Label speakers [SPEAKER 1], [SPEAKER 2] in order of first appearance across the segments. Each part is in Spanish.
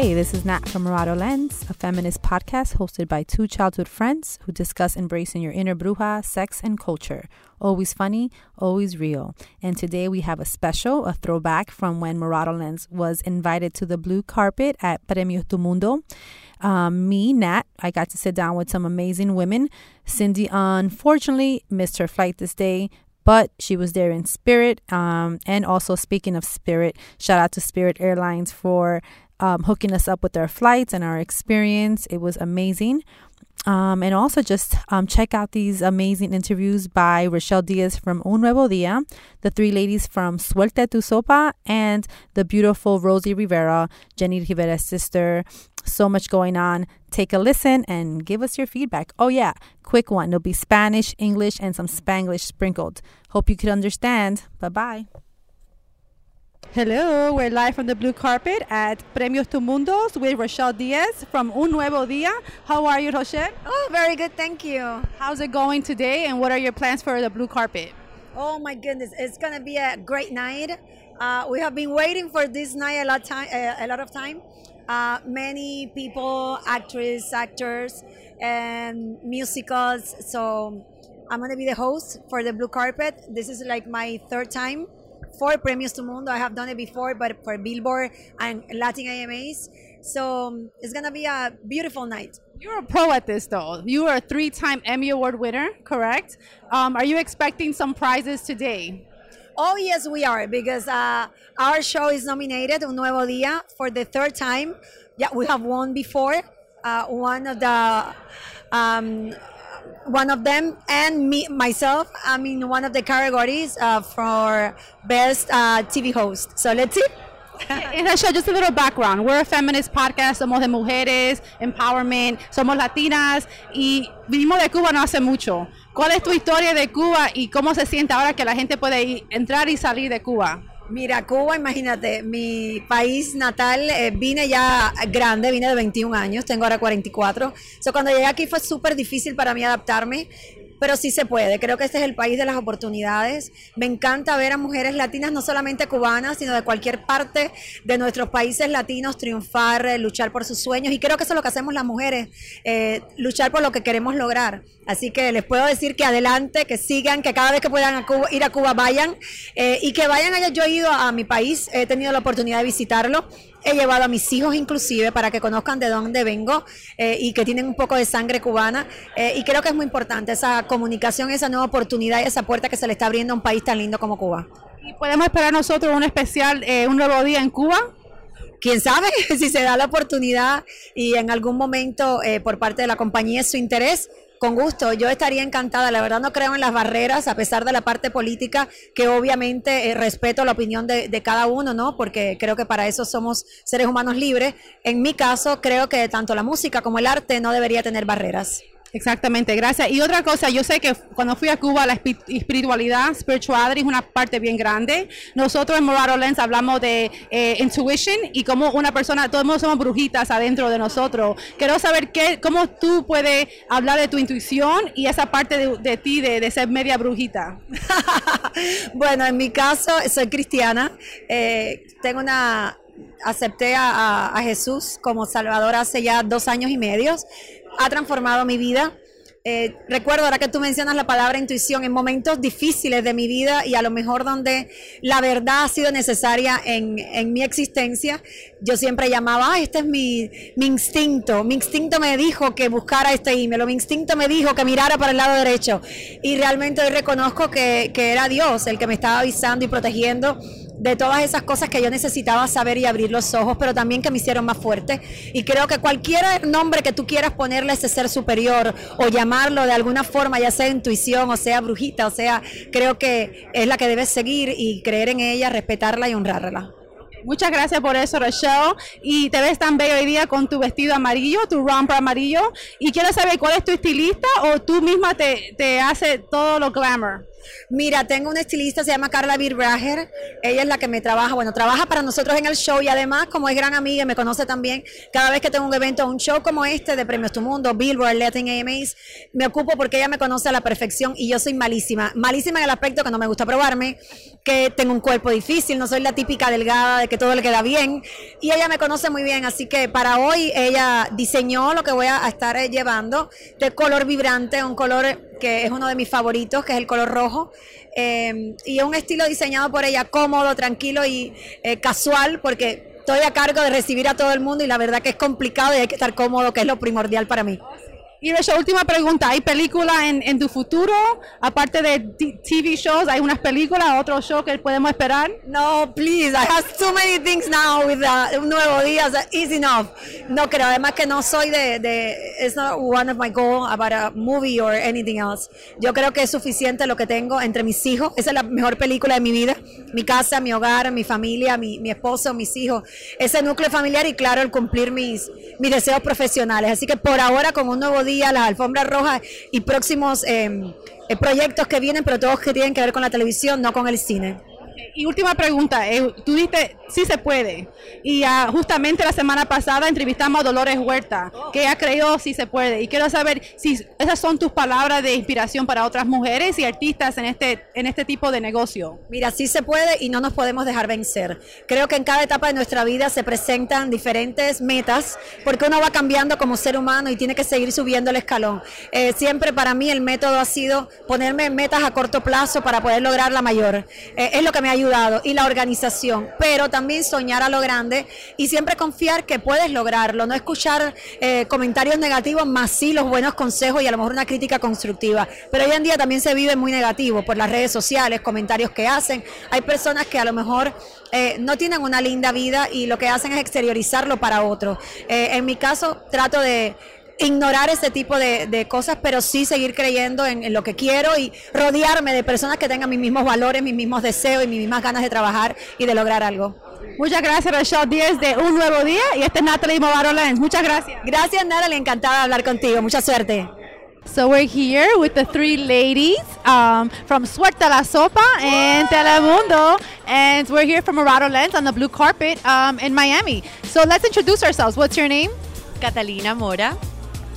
[SPEAKER 1] Hey, this is Nat from Morado Lens, a feminist podcast hosted by two childhood friends who discuss embracing your inner bruja, sex, and culture. Always funny, always real. And today we have a special, a throwback from when Morado Lens was invited to the blue carpet at Premios Tu Mundo. Um, me, Nat, I got to sit down with some amazing women. Cindy, unfortunately, missed her flight this day, but she was there in spirit. Um, and also, speaking of spirit, shout out to Spirit Airlines for um, hooking us up with their flights and our experience. It was amazing. Um, and also just um, check out these amazing interviews by Rochelle Diaz from Un Nuevo Dia, the three ladies from Suelta tu Sopa, and the beautiful Rosie Rivera, Jenny Rivera's sister. So much going on. Take a listen and give us your feedback. Oh, yeah, quick one. There'll be Spanish, English, and some Spanglish sprinkled. Hope you could understand. Bye bye. Hello, we're live from the blue carpet at Premios Tu Mundos with Rochelle Diaz from Un Nuevo Dia. How are you, Rochelle?
[SPEAKER 2] Oh, very good, thank you.
[SPEAKER 1] How's it going today, and what are your plans for the blue carpet?
[SPEAKER 2] Oh my goodness, it's gonna be a great night. Uh, we have been waiting for this night a lot time, uh, a lot of time. Uh, many people, actors, actors, and musicals. So I'm gonna be the host for the blue carpet. This is like my third time for Premios to Mundo. I have done it before, but for Billboard and Latin AMAs. So it's gonna be a beautiful night.
[SPEAKER 1] You're a pro at this, though. You are a three-time Emmy Award winner, correct? Um, are you expecting some prizes today?
[SPEAKER 2] Oh yes, we are because uh, our show is nominated Un Nuevo Dia for the third time. Yeah, we have won before. Uh, one of the um, one of them and me myself i'm in one of the categories uh, for best uh, tv host so let's see
[SPEAKER 1] And Rachel, just a little background. We're a feminist podcast, somos de mujeres, empowerment, somos latinas y vinimos de Cuba no hace mucho. ¿Cuál es tu historia de Cuba y cómo se siente ahora que la gente puede entrar y salir de Cuba?
[SPEAKER 2] Mira, Cuba, imagínate, mi país natal, eh, vine ya grande, vine de 21 años, tengo ahora 44. So, cuando llegué aquí fue súper difícil para mí adaptarme, pero sí se puede. Creo que este es el país de las oportunidades. Me encanta ver a mujeres latinas, no solamente cubanas, sino de cualquier parte de nuestros países latinos triunfar, eh, luchar por sus sueños. Y creo que eso es lo que hacemos las mujeres, eh, luchar por lo que queremos lograr. Así que les puedo decir que adelante, que sigan, que cada vez que puedan a Cuba- ir a Cuba vayan eh, y que vayan allá. Yo he ido a mi país, he tenido la oportunidad de visitarlo. He llevado a mis hijos inclusive para que conozcan de dónde vengo eh, y que tienen un poco de sangre cubana. Eh, y creo que es muy importante esa comunicación, esa nueva oportunidad y esa puerta que se le está abriendo a un país tan lindo como Cuba.
[SPEAKER 1] ¿Y podemos esperar nosotros un especial, eh, un nuevo día en Cuba?
[SPEAKER 2] Quién sabe si se da la oportunidad y en algún momento eh, por parte de la compañía es su interés. Con gusto, yo estaría encantada. La verdad no creo en las barreras, a pesar de la parte política, que obviamente eh, respeto la opinión de, de cada uno, ¿no? Porque creo que para eso somos seres humanos libres. En mi caso, creo que tanto la música como el arte no debería tener barreras.
[SPEAKER 1] Exactamente, gracias. Y otra cosa, yo sé que cuando fui a Cuba la espi- espiritualidad, spirituality es una parte bien grande. Nosotros en Morado Lens hablamos de eh, intuition y cómo una persona, todos somos brujitas adentro de nosotros. Quiero saber qué, cómo tú puedes hablar de tu intuición y esa parte de, ti de, ser media brujita.
[SPEAKER 2] bueno, en mi caso, soy cristiana. Eh, tengo una. Acepté a- a Jesús como Salvador hace ya dos años y medio. Ha transformado mi vida. Eh, recuerdo ahora que tú mencionas la palabra intuición en momentos difíciles de mi vida y a lo mejor donde la verdad ha sido necesaria en, en mi existencia, yo siempre llamaba, ah, este es mi, mi instinto, mi instinto me dijo que buscara este email, o mi instinto me dijo que mirara para el lado derecho y realmente hoy reconozco que, que era Dios el que me estaba avisando y protegiendo de todas esas cosas que yo necesitaba saber y abrir los ojos, pero también que me hicieron más fuerte. Y creo que cualquier nombre que tú quieras ponerle a ese ser superior o llamarlo de alguna forma, ya sea intuición o sea brujita, o sea, creo que es la que debes seguir y creer en ella, respetarla y honrarla.
[SPEAKER 1] Muchas gracias por eso, Rochelle. Y te ves tan bello hoy día con tu vestido amarillo, tu romper amarillo. Y quiero saber cuál es tu estilista o tú misma te, te hace todo lo glamour.
[SPEAKER 2] Mira, tengo una estilista, se llama Carla Birbrager. Ella es la que me trabaja, bueno, trabaja para nosotros en el show y además, como es gran amiga y me conoce también, cada vez que tengo un evento, un show como este de Premios Tu Mundo, Billboard, Latin AMAs, me ocupo porque ella me conoce a la perfección y yo soy malísima. Malísima en el aspecto que no me gusta probarme, que tengo un cuerpo difícil, no soy la típica delgada de que todo le queda bien. Y ella me conoce muy bien, así que para hoy ella diseñó lo que voy a estar llevando de color vibrante, un color que es uno de mis favoritos, que es el color rojo. Eh, y un estilo diseñado por ella cómodo, tranquilo y eh, casual, porque estoy a cargo de recibir a todo el mundo y la verdad que es complicado y hay que estar cómodo, que es lo primordial para mí.
[SPEAKER 1] Y Rachel, última pregunta, ¿hay películas en, en, tu futuro? Aparte de TV shows, ¿hay unas películas, otro show que podemos esperar?
[SPEAKER 2] No, please, I have too many things now with uh, un nuevo día, so enough. No creo, además que no soy de, de, it's not one of my goals about a movie or anything else. Yo creo que es suficiente lo que tengo entre mis hijos, esa es la mejor película de mi vida, mi casa, mi hogar, mi familia, mi, mi esposo, mis hijos, ese núcleo familiar y claro, el cumplir mis, mis deseos profesionales. Así que por ahora con un nuevo día las alfombras rojas y próximos eh, eh, proyectos que vienen, pero todos que tienen que ver con la televisión, no con el cine.
[SPEAKER 1] Y última pregunta, eh, tú dijiste sí se puede. Y uh, justamente la semana pasada entrevistamos a Dolores Huerta, que ha creído sí se puede. Y quiero saber si esas son tus palabras de inspiración para otras mujeres y artistas en este, en este tipo de negocio.
[SPEAKER 2] Mira, sí se puede y no nos podemos dejar vencer. Creo que en cada etapa de nuestra vida se presentan diferentes metas, porque uno va cambiando como ser humano y tiene que seguir subiendo el escalón. Eh, siempre para mí el método ha sido ponerme metas a corto plazo para poder lograr la mayor. Eh, es lo que me ayudado y la organización, pero también soñar a lo grande y siempre confiar que puedes lograrlo, no escuchar eh, comentarios negativos, más sí los buenos consejos y a lo mejor una crítica constructiva. Pero hoy en día también se vive muy negativo por las redes sociales, comentarios que hacen. Hay personas que a lo mejor eh, no tienen una linda vida y lo que hacen es exteriorizarlo para otros. Eh, en mi caso, trato de ignorar ese tipo de, cosas, pero sí seguir creyendo en, lo que quiero y rodearme de personas que tengan mis mismos valores, mis mismos deseos y mis mismas ganas de trabajar y de lograr algo.
[SPEAKER 1] Muchas gracias, Rachel Díez de Un Nuevo Día y este es Natalie Movaro Lenz. Muchas gracias.
[SPEAKER 2] Gracias, Natalie. Encantada de hablar contigo. Mucha suerte.
[SPEAKER 1] So we're here with the three ladies um, from Suelta la Sopa and Telemundo, and we're here from Morado Lens on the blue carpet um, in Miami. So let's introduce ourselves. What's your name?
[SPEAKER 3] Catalina Mora.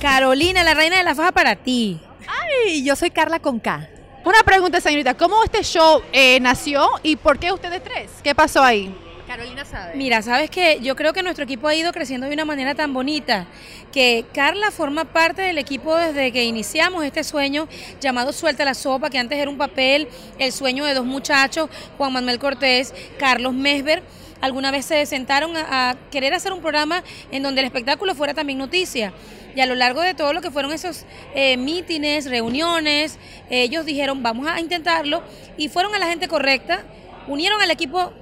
[SPEAKER 4] Carolina, la reina de la faja para ti.
[SPEAKER 3] Ay, yo soy Carla con K.
[SPEAKER 1] Una pregunta, señorita. ¿Cómo este show eh, nació y por qué ustedes tres? ¿Qué pasó ahí?
[SPEAKER 3] Carolina sabe.
[SPEAKER 4] Mira, sabes que yo creo que nuestro equipo ha ido creciendo de una manera tan bonita que Carla forma parte del equipo desde que iniciamos este sueño llamado Suelta la Sopa, que antes era un papel, el sueño de dos muchachos, Juan Manuel Cortés, Carlos Mesber. Alguna vez se sentaron a, querer hacer un programa en donde el espectáculo fuera también noticia. Y a lo largo de todo lo que fueron esos eh, mítines, reuniones, ellos dijeron, vamos a intentarlo, y fueron a la gente correcta, unieron al equipo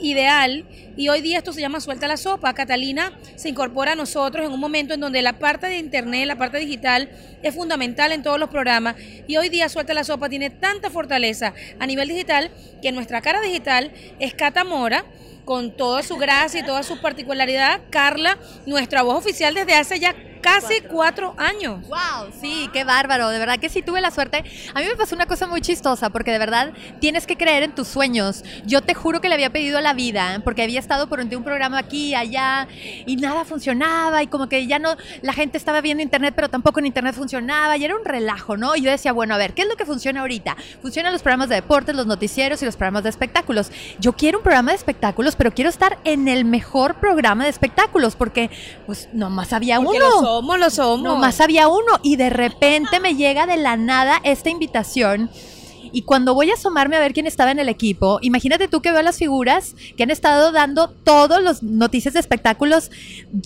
[SPEAKER 4] ideal y hoy día esto se llama Suelta la Sopa. Catalina se incorpora a nosotros en un momento en donde la parte de internet, la parte digital es fundamental en todos los programas y hoy día Suelta la Sopa tiene tanta fortaleza a nivel digital que nuestra cara digital es Catamora con toda su gracia y toda su particularidad, Carla, nuestra voz oficial desde hace ya casi cuatro. años.
[SPEAKER 3] ¡Wow! Sí, qué bárbaro. De verdad que sí tuve la suerte. A mí me pasó una cosa muy chistosa, porque de verdad tienes que creer en tus sueños. Yo te juro que le había pedido a la vida, porque había estado por un programa aquí, allá, y nada funcionaba, y como que ya no, la gente estaba viendo internet, pero tampoco en internet funcionaba, y era un relajo, ¿no? Y yo decía, bueno, a ver, ¿qué es lo que funciona ahorita? Funcionan los programas de deportes, los noticieros y los programas de espectáculos. Yo quiero un programa de espectáculos, pero quiero estar en el mejor programa de espectáculos, porque pues nomás había uno
[SPEAKER 4] somos, lo somos.
[SPEAKER 3] Nomás había uno y de repente me llega de la nada esta invitación. Y cuando voy a asomarme a ver quién estaba en el equipo, imagínate tú que veo las figuras que han estado dando todos los noticias de espectáculos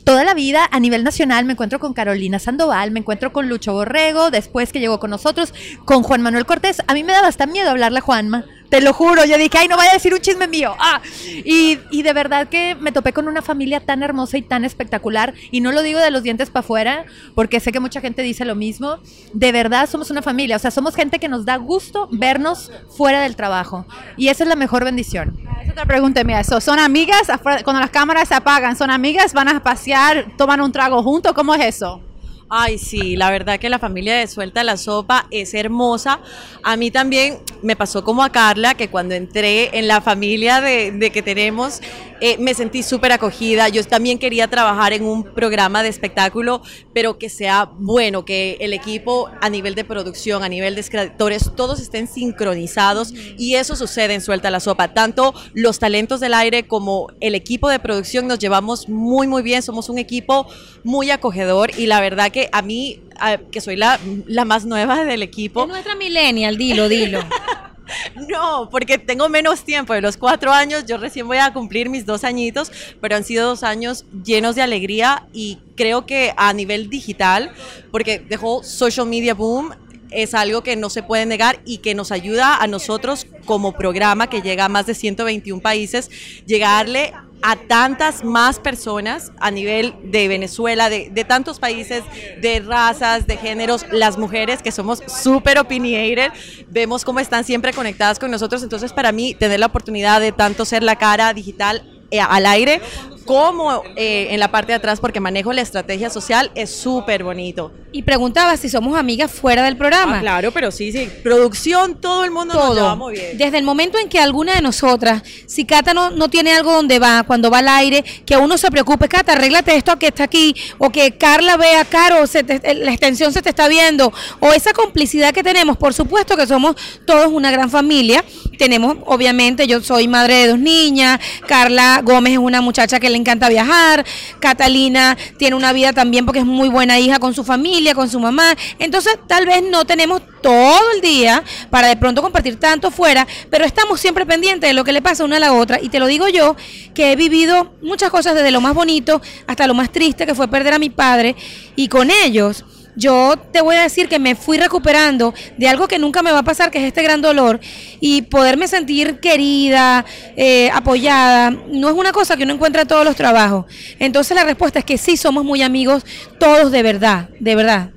[SPEAKER 3] toda la vida a nivel nacional. Me encuentro con Carolina Sandoval, me encuentro con Lucho Borrego, después que llegó con nosotros, con Juan Manuel Cortés. A mí me da hasta miedo hablarle a Juanma te lo juro, yo dije, ay, no vaya a decir un chisme mío. Ah, y, y, de verdad que me topé con una familia tan hermosa y tan espectacular. Y no lo digo de los dientes para afuera, porque sé que mucha gente dice lo mismo. De verdad somos una familia, o sea, somos gente que nos da gusto vernos fuera del trabajo. Y esa es la mejor bendición.
[SPEAKER 1] Es otra pregunta mía. ¿Son amigas? Cuando las cámaras se apagan, ¿son amigas? ¿Van a pasear? ¿Toman un trago juntos? ¿Cómo es eso?
[SPEAKER 5] Ay, sí, la verdad que la familia de Suelta la Sopa es hermosa. A mí también me pasó como a Carla, que cuando entré en la familia de, que tenemos, eh, me sentí súper acogida. Yo también quería trabajar en un programa de espectáculo, pero que sea bueno, que el equipo a nivel de producción, a nivel de escritores, todos estén sincronizados y eso sucede en Suelta la Sopa. Tanto los talentos del aire como el equipo de producción nos llevamos muy, muy bien. Somos un equipo muy acogedor y la verdad que a mí, que soy la, la más nueva del equipo.
[SPEAKER 4] Es nuestra millennial, dilo, dilo.
[SPEAKER 5] No, porque tengo menos tiempo. De los cuatro años, yo recién voy a cumplir mis dos añitos, pero han sido dos años llenos de alegría y creo que a nivel digital, porque dejó social media boom, es algo que no se puede negar y que nos ayuda a nosotros como programa que llega a más de 121 países, llegarle a tantas más personas a nivel de Venezuela, de, tantos países, de razas, de géneros, las mujeres que somos súper opinionated, vemos cómo están siempre conectadas con nosotros, entonces para mí tener la oportunidad de tanto ser la cara digital eh, al aire como eh, en la parte de atrás porque manejo la estrategia social es súper bonito.
[SPEAKER 4] Y preguntaba si somos amigas fuera del programa.
[SPEAKER 5] Ah, claro, pero sí, sí. Producción, todo el mundo
[SPEAKER 4] todo. nos llevamos bien. Desde el momento en que alguna de nosotras, si Cata no, no tiene algo donde va, cuando va al aire, que uno se preocupe, Cata, arréglate esto que está aquí, o que Carla vea, Caro, se la extensión se te está viendo, o esa complicidad que tenemos, por supuesto que somos todos una gran familia. Tenemos, obviamente, yo soy madre de dos niñas, Carla Gómez es una muchacha que le encanta viajar, Catalina tiene una vida también porque es muy buena hija con su familia, con su mamá, entonces tal vez no tenemos todo el día para de pronto compartir tanto fuera, pero estamos siempre pendientes de lo que le pasa una a la otra. Y te lo digo yo que he vivido muchas cosas desde lo más bonito hasta lo más triste que fue perder a mi padre. Y con ellos yo te voy a decir que me fui recuperando de algo que nunca me va a pasar, que es este gran dolor, y poderme sentir querida, eh, apoyada, no es una cosa que uno encuentra en todos los trabajos. Entonces la respuesta es que sí, somos muy amigos, todos de verdad, de verdad.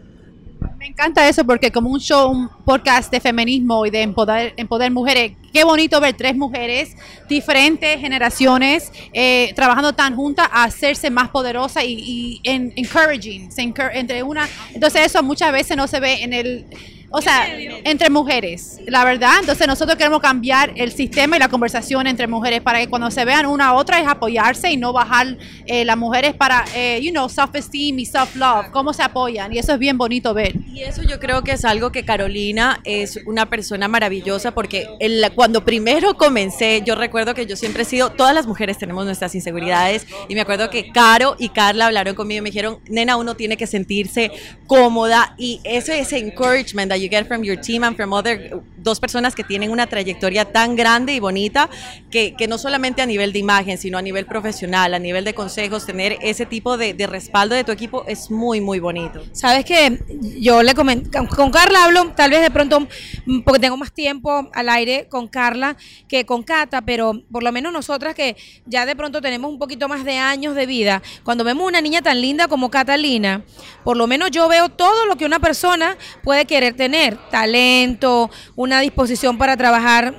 [SPEAKER 3] Me encanta eso porque como un show, un podcast de feminismo y de empoderar, empoderar mujeres, qué bonito ver tres mujeres, diferentes generaciones, eh, trabajando tan juntas a hacerse más poderosa y, encouraging, entre una. Entonces eso muchas veces no se ve en el o sea, entre mujeres, la verdad. Entonces nosotros queremos cambiar el sistema y la conversación entre mujeres para que cuando se vean una a otra es apoyarse y no bajar eh, las mujeres para, eh, you know, self-esteem y self-love, cómo se apoyan. Y eso es bien bonito ver.
[SPEAKER 5] Y eso yo creo que es algo que Carolina es una persona maravillosa porque cuando primero comencé, yo recuerdo que yo siempre he sido, todas las mujeres tenemos nuestras inseguridades y me acuerdo que Caro y Carla hablaron conmigo y me dijeron, nena, uno tiene que sentirse cómoda y ese, ese encouragement you get from your team and from other dos personas que tienen una trayectoria tan grande y bonita que, que no solamente a nivel de imagen, sino a nivel profesional, a nivel de consejos, tener ese tipo de, de respaldo de tu equipo es muy, muy bonito.
[SPEAKER 4] Sabes que yo le comenté, con Carla hablo tal vez de pronto, porque tengo más tiempo al aire con Carla que con Cata, pero por lo menos nosotras que ya de pronto tenemos un poquito más de años de vida, cuando vemos una niña tan linda como Catalina, por lo menos yo veo todo lo que una persona puede querer tener talento, una disposición para trabajar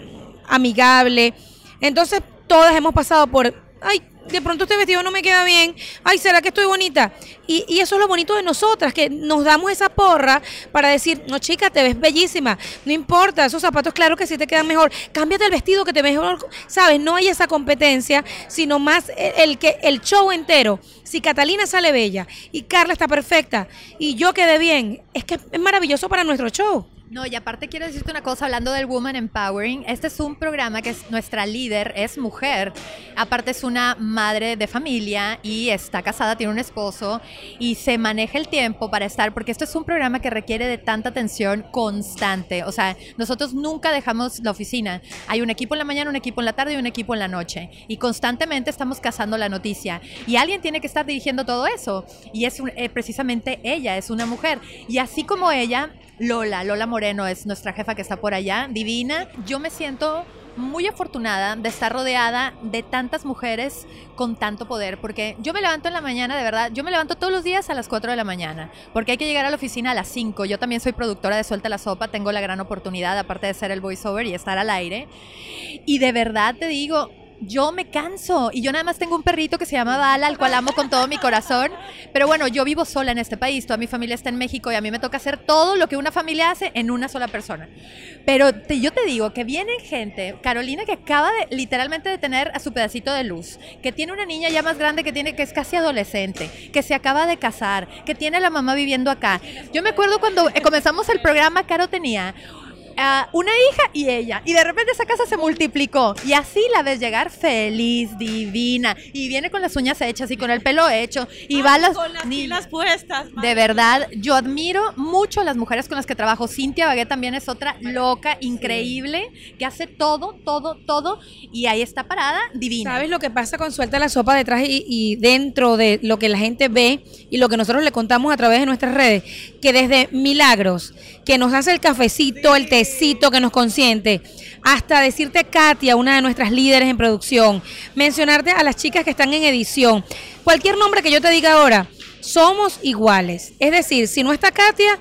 [SPEAKER 4] amigable. Entonces, todas hemos pasado por, ay, de pronto este vestido no me queda bien, ay, ¿será que estoy bonita? Y, y, eso es lo bonito de nosotras, que nos damos esa porra para decir, no chica, te ves bellísima, no importa, esos zapatos claro que sí te quedan mejor, cámbiate el vestido que te mejor, ¿sabes? No hay esa competencia, sino más el, que el show entero. Si Catalina sale bella y Carla está perfecta y yo quedé bien, es que es maravilloso para nuestro show.
[SPEAKER 3] No, y aparte quiero decirte una cosa hablando del Woman Empowering. Este es un programa que es, nuestra líder es mujer. Aparte es una madre de familia y está casada, tiene un esposo y se maneja el tiempo para estar, porque esto es un programa que requiere de tanta atención constante. O sea, nosotros nunca dejamos la oficina. Hay un equipo en la mañana, un equipo en la tarde y un equipo en la noche. Y constantemente estamos cazando la noticia. Y alguien tiene que estar dirigiendo todo eso. Y es eh, precisamente ella, es una mujer. Y así como ella, Lola, Lola Moreno es nuestra jefa que está por allá, divina. Yo me siento muy afortunada de estar rodeada de tantas mujeres con tanto poder, porque yo me levanto en la mañana, de verdad, yo me levanto todos los días a las 4 de la mañana, porque hay que llegar a la oficina a las 5. Yo también soy productora de Suelta la Sopa, tengo la gran oportunidad, aparte de ser el voiceover y estar al aire. Y de verdad te digo, yo me canso y yo nada más tengo un perrito que se llama Bala, al cual amo con todo mi corazón. Pero bueno, yo vivo sola en este país, toda mi familia está en México y a mí me toca hacer todo lo que una familia hace en una sola persona. Pero te- yo te digo que viene gente, Carolina que acaba de literalmente de tener a su pedacito de luz, que tiene una niña ya más grande que tiene que es casi adolescente, que se acaba de casar, que tiene la mamá viviendo acá. Yo me acuerdo cuando eh, comenzamos el programa, Caro tenía ah, una hija y ella. Y de repente esa casa se multiplicó. Y así la ves llegar feliz, divina. Y viene con las uñas hechas y con el pelo hecho. Y va a las,
[SPEAKER 5] Con las pilas puestas.
[SPEAKER 3] De verdad, yo admiro mucho a las mujeres con las que trabajo. Cintia Bagué también es otra loca, increíble, que hace todo, todo, todo. Y ahí está parada, divina.
[SPEAKER 4] ¿Sabes lo que pasa con Suelta la Sopa detrás y, y dentro de lo que la gente ve y lo que nosotros le contamos a través de nuestras redes? Que desde Milagros, que nos hace el cafecito, el tecito, que nos consiente, hasta decirte Katia, una de nuestras líderes en producción, mencionarte a las chicas que están en edición, cualquier nombre que yo te diga ahora, somos iguales. Es decir, si no está Katia,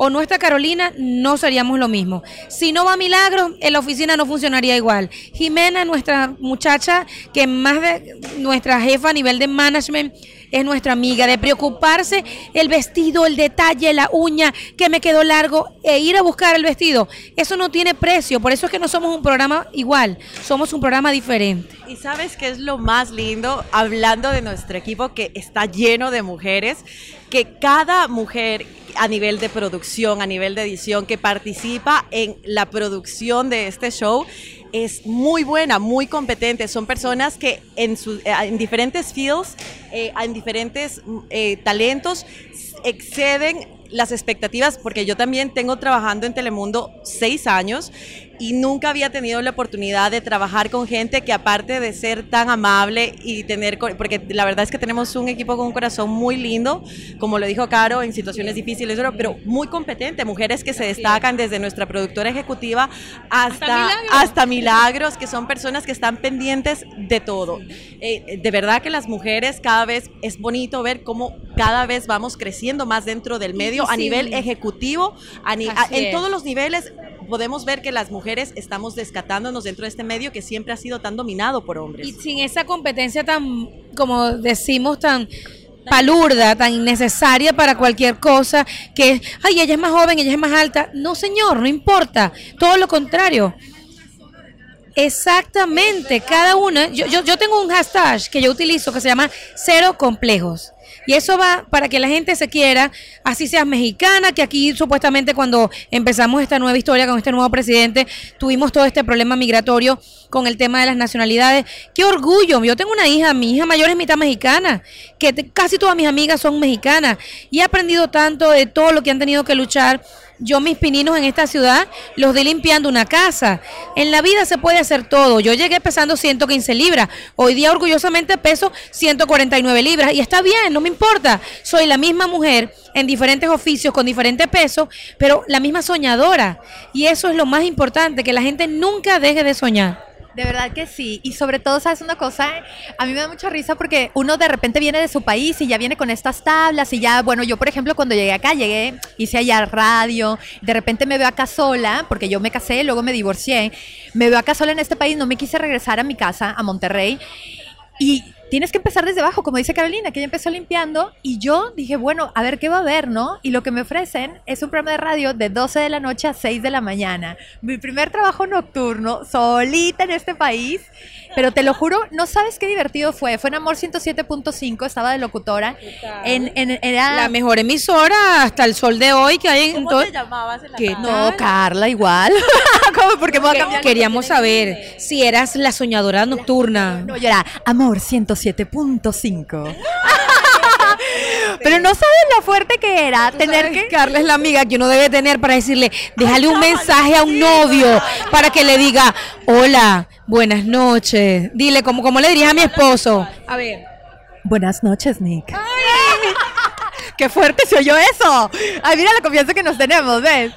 [SPEAKER 4] o no está Carolina, no seríamos lo mismo. Si no va Milagro, en la oficina no funcionaría igual. Jimena, nuestra muchacha, que más de nuestra jefa a nivel de management, es nuestra amiga, de preocuparse el vestido, el detalle, la uña, que me quedó largo, e ir a buscar el vestido. Eso no tiene precio, por eso es que no somos un programa igual, somos un programa diferente.
[SPEAKER 5] Y sabes qué es lo más lindo, hablando de nuestro equipo que está lleno de mujeres, que cada mujer a nivel de producción, a nivel de edición, que participa en la producción de este show, es muy buena, muy competente. Son personas que en, su- eh, en diferentes fields, eh, en diferentes eh, talentos, exceden las expectativas, porque yo también tengo trabajando en Telemundo seis años y nunca había tenido la oportunidad de trabajar con gente que aparte de ser tan amable y tener, porque la verdad es que tenemos un equipo con un corazón muy lindo, como lo dijo Caro, en situaciones difíciles, pero- muy competente, mujeres que se destacan desde nuestra productora ejecutiva hasta,
[SPEAKER 4] Milagros.
[SPEAKER 5] hasta Milagros, que son personas que están pendientes de todo. Eh, de verdad que las mujeres cada vez es bonito ver cómo cada vez vamos creciendo más dentro del medio a
[SPEAKER 4] sí.
[SPEAKER 5] nivel ejecutivo, a ni- a-
[SPEAKER 4] Así
[SPEAKER 5] en todos los niveles podemos ver que las mujeres estamos descatándonos dentro de este medio que siempre ha sido tan dominado por hombres.
[SPEAKER 4] Y sin esa competencia tan, como decimos, tan palurda, tan innecesaria para cualquier cosa, que es, ay, ella es más joven, ella es más alta. No, señor, no importa. Todo lo contrario. Exactamente, cada una. Yo, yo, yo tengo un hashtag que yo utilizo que se llama cero complejos. Y eso va para que la gente se quiera, así seas mexicana, que aquí supuestamente cuando empezamos esta nueva historia con este nuevo presidente, tuvimos todo este problema migratorio con el tema de las nacionalidades. Qué orgullo, yo tengo una hija, mi hija mayor es mitad mexicana, que casi todas mis amigas son mexicanas y he aprendido tanto de todo lo que han tenido que luchar. Yo mis pininos en esta ciudad los di limpiando una casa. En la vida se puede hacer todo. Yo llegué pesando 115 libras. Hoy día orgullosamente peso 149 libras. Y está bien, no me importa. Soy la misma mujer en diferentes oficios, con diferentes pesos, pero la misma soñadora. Y eso es lo más importante, que la gente nunca deje de soñar.
[SPEAKER 3] De verdad que sí. Y sobre todo, ¿sabes una cosa? A mí me da mucha risa porque uno de repente viene de su país y ya viene con estas tablas y ya, bueno, yo por ejemplo cuando llegué acá, llegué, hice allá radio, de repente me veo acá sola, porque yo me casé, luego me divorcié, me veo acá sola en este país, no me quise regresar a mi casa, a Monterrey. Y tienes que empezar desde abajo, como dice Carolina, que ella empezó limpiando y yo dije, bueno, a ver qué va a haber, ¿no? Y lo que me ofrecen es un programa de radio de 12 de la noche a 6 de la mañana. Mi primer trabajo nocturno, solita en este país, pero te lo juro, no sabes qué divertido fue. Fue en Amor 107.5, estaba de locutora. En, en- era...
[SPEAKER 4] La mejor emisora hasta el sol de hoy que hay en
[SPEAKER 5] ¿Cómo
[SPEAKER 4] todo.
[SPEAKER 5] te llamabas en la
[SPEAKER 4] ¿Qué?
[SPEAKER 3] No, Carla, igual. ¿Cómo? Porque.
[SPEAKER 4] Queríamos saber si eras la soñadora nocturna.
[SPEAKER 3] No, yo era Amor 107.5. Pero no sabes lo fuerte que era tener que...
[SPEAKER 4] Carla es la amiga que uno debe tener para decirle, déjale un mensaje a un novio para que le diga, hola, buenas noches. Dile, como, como le dirías a mi esposo. A ver.
[SPEAKER 3] Buenas noches, Nick. ¡Qué fuerte se oyó eso! Ay, mira la confianza que nos tenemos, ¿ves?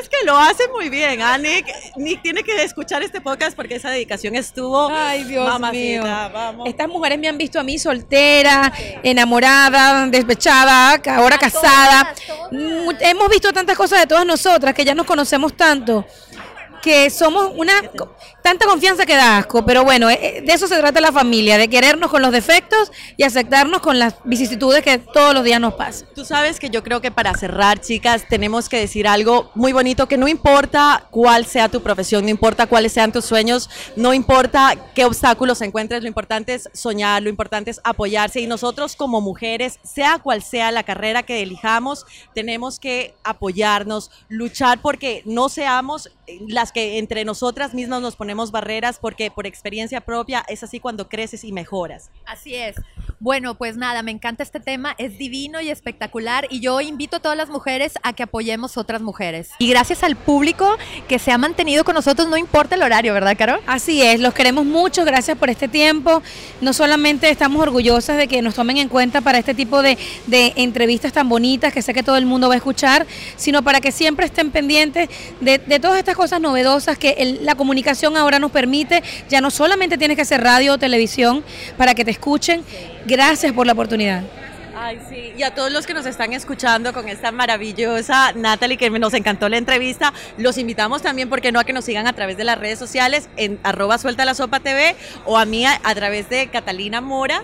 [SPEAKER 5] Es que lo hace muy bien. ¿ah? Nick, Nick tiene que escuchar este podcast porque esa dedicación estuvo.
[SPEAKER 4] Ay, Dios
[SPEAKER 5] Mamacita,
[SPEAKER 4] mío.
[SPEAKER 5] Vamos.
[SPEAKER 4] Estas mujeres me han visto a mí soltera, enamorada, despechada, ahora casada.
[SPEAKER 3] todas.
[SPEAKER 4] Hemos visto tantas cosas de todas nosotras que ya nos conocemos tanto que somos una tanta confianza que da asco, pero bueno, eh, de eso se trata la familia, de querernos con los defectos y aceptarnos con las vicisitudes que todos los días nos pasan.
[SPEAKER 5] Tú sabes que yo creo que para cerrar, chicas, tenemos que decir algo muy bonito, que no importa cuál sea tu profesión, no importa cuáles sean tus sueños, no importa qué obstáculos encuentres, lo importante es soñar, lo importante es apoyarse y nosotros como mujeres, sea cual sea la carrera que elijamos, tenemos que apoyarnos, luchar porque no seamos las que entre nosotras mismas nos ponemos barreras porque por experiencia propia es así cuando creces y mejoras.
[SPEAKER 3] Así es. Bueno, pues nada, me encanta este tema, es divino y espectacular y yo invito a todas las mujeres a que apoyemos otras mujeres. Y gracias al público que se ha mantenido con nosotros, no importa el horario, ¿verdad, Caro?
[SPEAKER 4] Así es, los queremos mucho, gracias por este tiempo. No solamente estamos orgullosas de que nos tomen en cuenta para este tipo de, de entrevistas tan bonitas que sé que todo el mundo va a escuchar, sino para que siempre estén pendientes de, de todas estas cosas novedosas que el- la comunicación ahora nos permite. Ya no solamente tienes que hacer radio o televisión para que te escuchen. Gracias por la oportunidad.
[SPEAKER 5] Ay, sí. Y a todos los que nos están escuchando con esta maravillosa Natalie, que nos encantó la entrevista, los invitamos también, porque no?, a que nos sigan a través de las redes sociales en arroba suelta la sopa TV o a mí a, a través de Catalina Mora.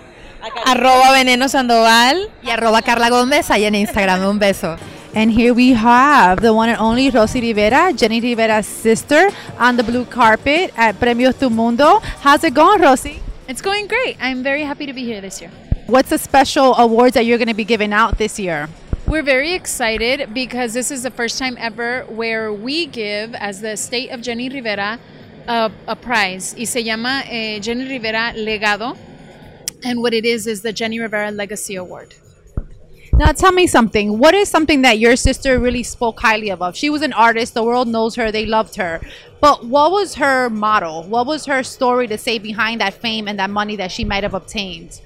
[SPEAKER 4] Arroba Veneno Sandoval.
[SPEAKER 3] Y arroba Carla Gómez ahí en Instagram. Un beso.
[SPEAKER 1] And here we have the one and only Rosy Rivera, Jenny Rivera's sister, on the blue carpet at Premios Tu Mundo. How's it going, Rosy?
[SPEAKER 6] It's going great. I'm very happy to be here this year.
[SPEAKER 1] What's the special awards that you're going to be giving out this year?
[SPEAKER 6] We're very excited because this is the first time ever where we give, as the state of Jenny Rivera, a, a prize. Y se llama eh, Jenny Rivera Legado. And what it is is the Jenny Rivera Legacy Award.
[SPEAKER 1] Now, tell me something. What is something that your sister really spoke highly of? She was an artist. The world knows her. They loved her. But what was her model? What was her story to say behind that fame and that money that she might have obtained?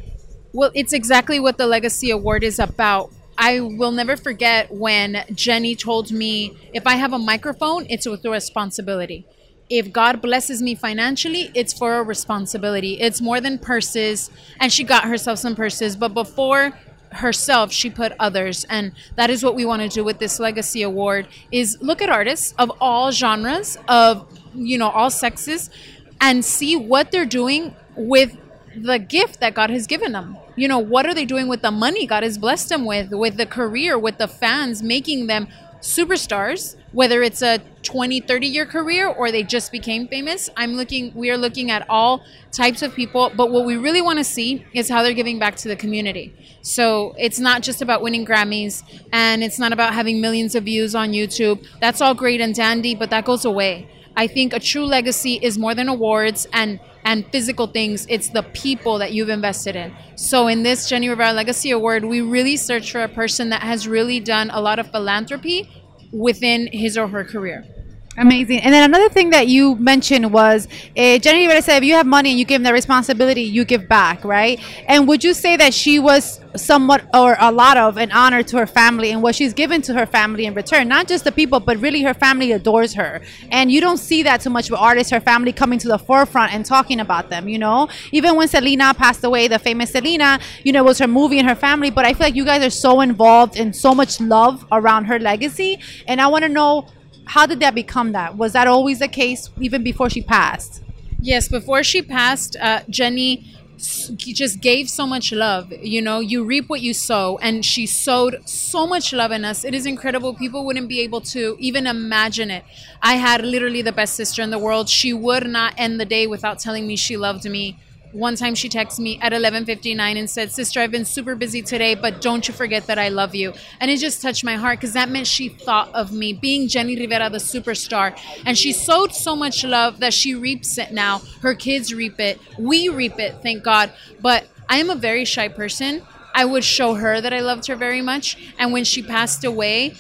[SPEAKER 6] Well, it's exactly what the Legacy Award is about. I will never forget when Jenny told me if I have a microphone, it's with a responsibility. If God blesses me financially, it's for a responsibility. It's more than purses. And she got herself some purses, but before herself she put others and that is what we want to do with this legacy award is look at artists of all genres of you know all sexes and see what they're doing with the gift that God has given them. You know, what are they doing with the money God has blessed them with, with the career, with the fans, making them superstars, whether it's a 20, 30 year career or they just became famous. I'm looking, we are looking at all types of people, but what we really want to see is how they're giving back to the community. So it's not just about winning Grammys and it's not about having millions of views on YouTube. That's all great and dandy, but that goes away. I think a true legacy is more than awards and and physical things. It's the people that you've invested in. So in this Jenny Rivera Legacy Award, we really search for a person that has really done a lot of philanthropy within his or her career.
[SPEAKER 1] Amazing. And then another thing that you mentioned was uh, Jenny Rivera said, if you have money and you give them the responsibility, you give back, right? And would you say that she was somewhat or a lot of an honor to her family and what she's given to her family in return? Not just the people, but really her family adores her. And you don't see that too much with artists, her family coming to the forefront and talking about them, you know? Even when Selena passed away, the famous Selena, you know, was her movie and her family, but I feel like you guys are so involved in so much love around her legacy. And I want to know how did that become that? Was that always the case even before she passed?
[SPEAKER 6] Yes, before she passed, uh, Jenny just gave so much love. You know, you reap what you sow, and she sowed so much love in us. It is incredible. People wouldn't be able to even imagine it. I had literally the best sister in the world. She would not end the day without telling me she loved me. One time she texted me at 11:59 and said, "Sister, I've been super busy today, but don't you forget that I love you." And it just touched my heart because that meant she thought of me, being Jenny Rivera, the superstar, and she sowed so much love that she reaps it now. Her kids reap it. We reap it, thank God. But I am a very shy person. I would show her that I loved her very much, and when she passed away,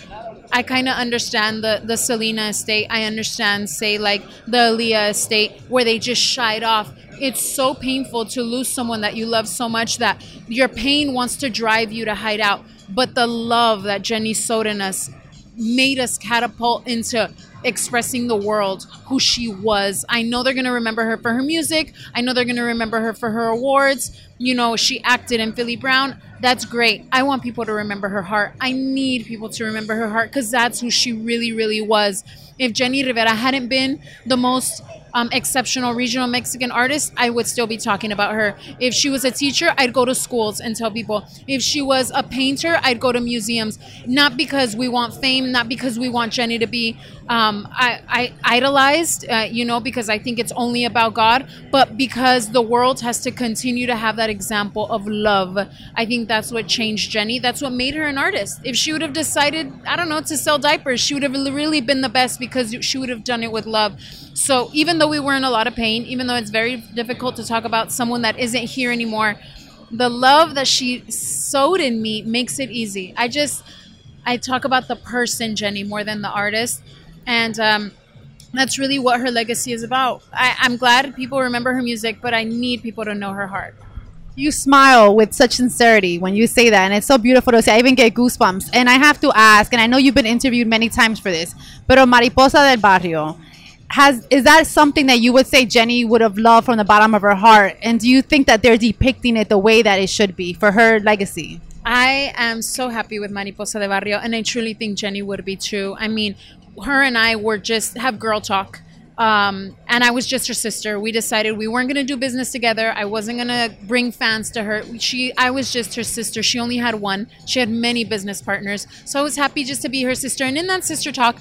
[SPEAKER 6] I kind of understand the the Selena estate. I understand, say, like the Aaliyah estate, where they just shied off. It's so painful to lose someone that you love so much that your pain wants to drive you to hide out. But the love that Jenny sowed in us made us catapult into expressing the world who she was. I know they're going to remember her for her music. I know they're going to remember her for her awards. You know, she acted in Philly Brown. That's great. I want people to remember her heart. I need people to remember her heart because that's who she really, really was. If Jenny Rivera hadn't been the most um, exceptional regional Mexican artist, I would still be talking about her. If she was a teacher, I'd go to schools and tell people. If she was a painter, I'd go to museums. Not because we want fame, not because we want Jenny to be um, I, I idolized, uh, you know, because I think it's only about God, but because the world has to continue to have that example of love. I think that's what changed Jenny. That's what made her an artist. If she would have decided, I don't know, to sell diapers, she would have really been the best because she would have done it with love. So even though we were in a lot of pain, even though it's very difficult to talk about someone that isn't here anymore, the love that she sowed in me makes it easy. I just, I talk about the person, Jenny, more than the artist and um, that's really what her legacy is about. I, I'm glad people remember her music, but I need people to know her heart.
[SPEAKER 1] You smile with such sincerity when you say that, and it's so beautiful to see. I even get goosebumps. And I have to ask, and I know you've been interviewed many times for this, but Mariposa del Barrio, has is that something that you would say Jenny would have loved from the bottom of her heart? And do you think that they're depicting it the way that it should be for her legacy?
[SPEAKER 6] I am so happy with Mariposa de Barrio, and I truly think Jenny would be too. I mean, her and I were just have girl talk. Um, and I was just her sister. We decided we weren't going to do business together. I wasn't going to bring fans to her. She, I was just her sister. She only had one. She had many business partners. So I was happy just to be her sister. And in that sister talk,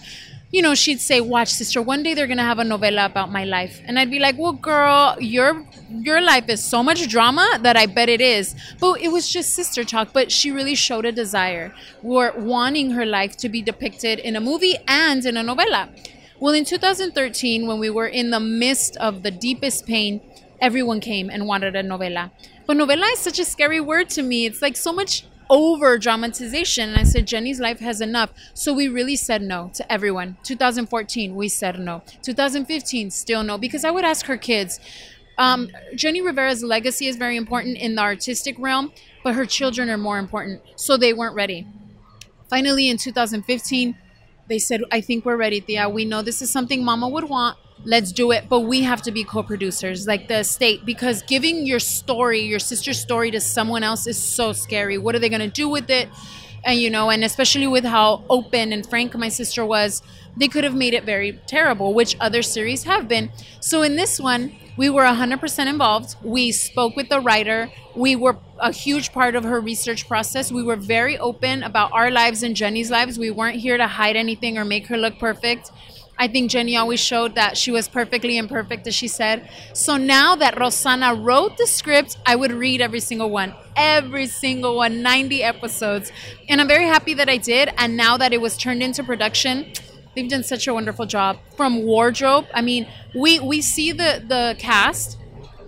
[SPEAKER 6] you know, she'd say, "Watch, sister, one day they're gonna have a novela about my life," and I'd be like, "Well, girl, your your life is so much drama that I bet it is." But it was just sister talk. But she really showed a desire, for wanting her life to be depicted in a movie and in a novela. Well, in 2013, when we were in the midst of the deepest pain, everyone came and wanted a novela. But novela is such a scary word to me. It's like so much over dramatization. And I said, Jenny's life has enough. So we really said no to everyone. 2014, we said no. 2015, still no. Because I would ask her kids, um, Jenny Rivera's legacy is very important in the artistic realm, but her children are more important. So they weren't ready. Finally, in 2015, they said, I think we're ready, Thea. We know this is something mama would want let's do it but we have to be co-producers like the state because giving your story your sister's story to someone else is so scary. What are they going to do with it? And you know and especially with how open and frank my sister was they could have made it very terrible which other series have been. So in this one we were 100% involved. We spoke with the writer. We were a huge part of her research process. We were very open about our lives and jenny's lives. We weren't here to hide anything or make her look perfect I think Jenny always showed that she was perfectly imperfect, as she said. So now that Rosanna wrote the script, I would read every single one, every single one, 90 episodes. And I'm very happy that I did. And now that it was turned into production, they've done such a wonderful job. From wardrobe, I mean, we, we see the, the cast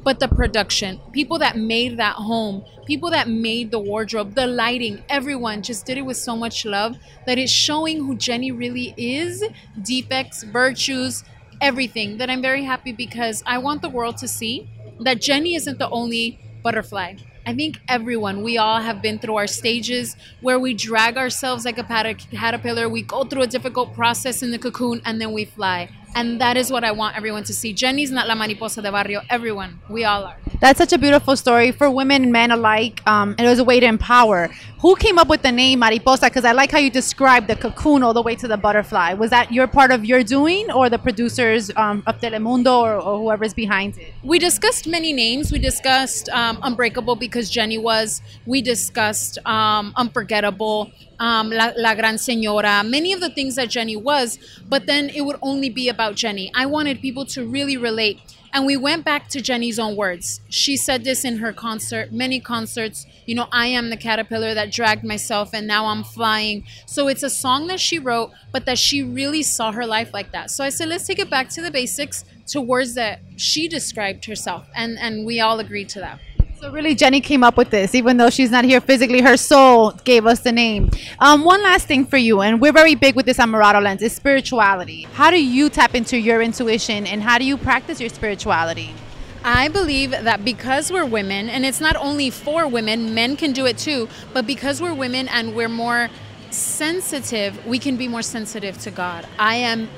[SPEAKER 6] but the production, people that made that home, people that made the wardrobe, the lighting, everyone just did it with so much love that it's showing who Jenny really is, defects, virtues, everything. That I'm very happy because I want the world to see that Jenny isn't the only butterfly. I think everyone, we all have been through our stages where we drag ourselves like a caterpillar. We go through a difficult process in the cocoon and then we fly. And that is what I want everyone to see. Jenny's not la mariposa de barrio. Everyone, we all are.
[SPEAKER 1] That's such a beautiful story for women and men alike. Um, and it was a way to empower. Who came up with the name mariposa? Because I like how you described the cocoon all the way to the butterfly. Was that your part of your doing, or the producers um, of Telemundo, or, or, whoever's behind it?
[SPEAKER 6] We discussed many names. We discussed um, Unbreakable because Jenny was. We discussed um, Unforgettable um, La, La Gran Señora, many of the things that Jenny was, but then it would only be about Jenny. I wanted people to really relate. And we went back to Jenny's own words. She said this in her concert, many concerts. You know, I am the caterpillar that dragged myself and now I'm flying. So it's a song that she wrote, but that she really saw her life like that. So I said, let's take it back to the basics, to words that she described herself. And, and we all agreed to that.
[SPEAKER 1] So really, Jenny came up with this, even though she's not here physically. Her soul gave us the name. Um, one last thing for you, and we're very big with this on Murado Lens, is spirituality. How do you tap into your intuition, and how do you practice your spirituality?
[SPEAKER 6] I believe that because we're women, and it's not only for women, men can do it too, but because we're women and we're more sensitive, we can be more sensitive to God. I am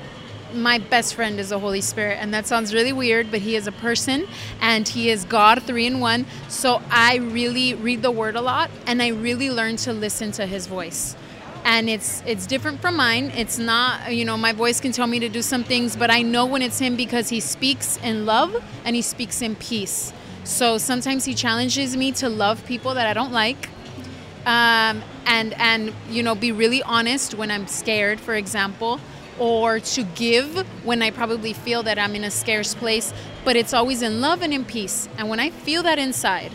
[SPEAKER 6] my best friend is the Holy Spirit. And that sounds really weird, but He is a person and He is God, three in one. So I really read the Word a lot and I really learn to listen to His voice. And it's it's different from mine. It's not, you know, my voice can tell me to do some things, but I know when it's him because he speaks in love and he speaks in peace. So sometimes he challenges me to love people that I don't like um, and and you know be really honest when I'm scared, for example, or to give when I probably feel that I'm in a scarce place. But it's always in love and in peace. And when I feel that inside,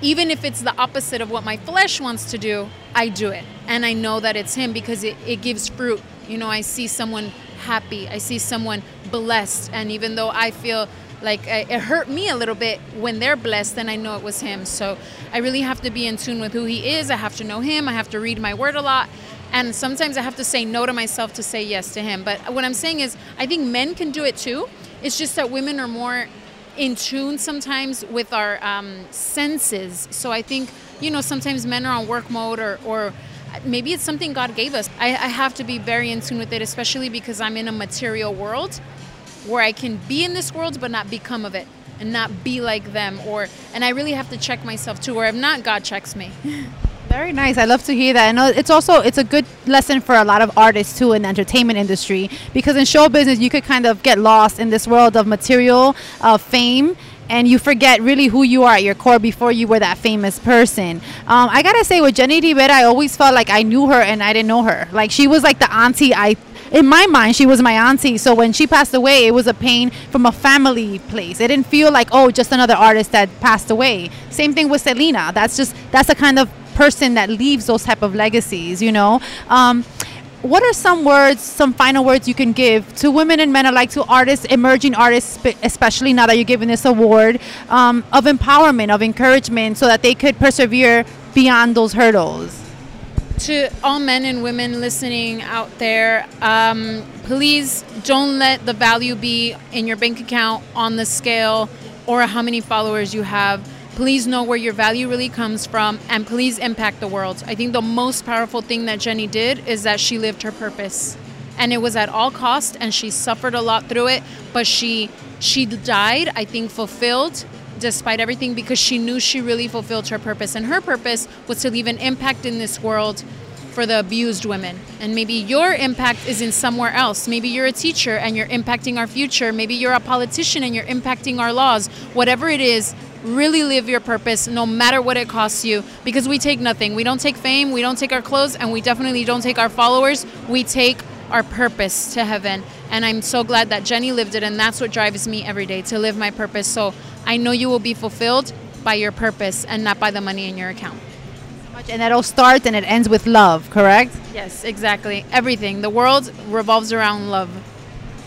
[SPEAKER 6] even if it's the opposite of what my flesh wants to do, I do it. And I know that it's Him because it, it gives fruit. You know, I see someone happy, I see someone blessed. And even though I feel like it hurt me a little bit when they're blessed, then I know it was Him. So I really have to be in tune with who He is. I have to know Him. I have to read my word a lot. And sometimes I have to say no to myself to say yes to Him. But what I'm saying is, I think men can do it too. It's just that women are more in tune sometimes with our um, senses. So I think, you know, sometimes men are on work mode or, or maybe it's something God gave us. I, I have to be very in tune with it, especially because I'm in a material world where I can be in this world but not become of it and not be like them or and I really have to check myself too or if not God checks me.
[SPEAKER 1] Very nice. I love to hear that. I know it's also it's a good lesson for a lot of artists too in the entertainment industry because in show business you could kind of get lost in this world of material, of fame, and you forget really who you are at your core before you were that famous person. Um, I gotta say with Jenny Rivera, I always felt like I knew her and I didn't know her. Like she was like the auntie I. In my mind, she was my auntie. So when she passed away, it was a pain from a family place. It didn't feel like oh, just another artist that passed away. Same thing with Selena. That's just that's the kind of person that leaves those type of legacies. You know. Um, what are some words, some final words you can give to women and men alike, to artists, emerging artists, especially now that you're giving this award, um, of empowerment, of encouragement, so that they could persevere beyond those hurdles?
[SPEAKER 6] to all men and women listening out there, um, please don't let the value be in your bank account, on the scale, or how many followers you have. Please know where your value really comes from and please impact the world. I think the most powerful thing that Jenny did is that she lived her purpose. And it was at all cost and she suffered a lot through it, but she she died, I think fulfilled despite everything because she knew she really fulfilled her purpose and her purpose was to leave an impact in this world for the abused women. And maybe your impact is in somewhere else. Maybe you're a teacher and you're impacting our future. Maybe you're a politician and you're impacting our laws. Whatever it is, really live your purpose no matter what it costs you because we take nothing. We don't take fame, we don't take our clothes, and we definitely don't take our followers. We take our purpose to heaven. And I'm so glad that Jenny lived it, and that's what drives me every day to live my purpose. So I know you will be fulfilled by your purpose and not by the money in your account.
[SPEAKER 1] And that all starts and it ends with love, correct?
[SPEAKER 6] Yes, exactly. Everything. The world revolves around love.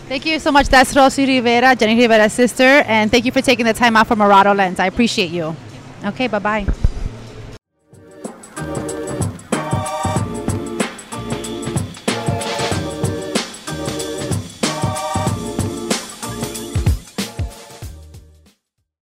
[SPEAKER 1] Thank you so much. That's Rosy Rivera, Jenny Rivera's sister, and thank you for taking the time out for Morado Lens. I appreciate you. Okay, bye bye.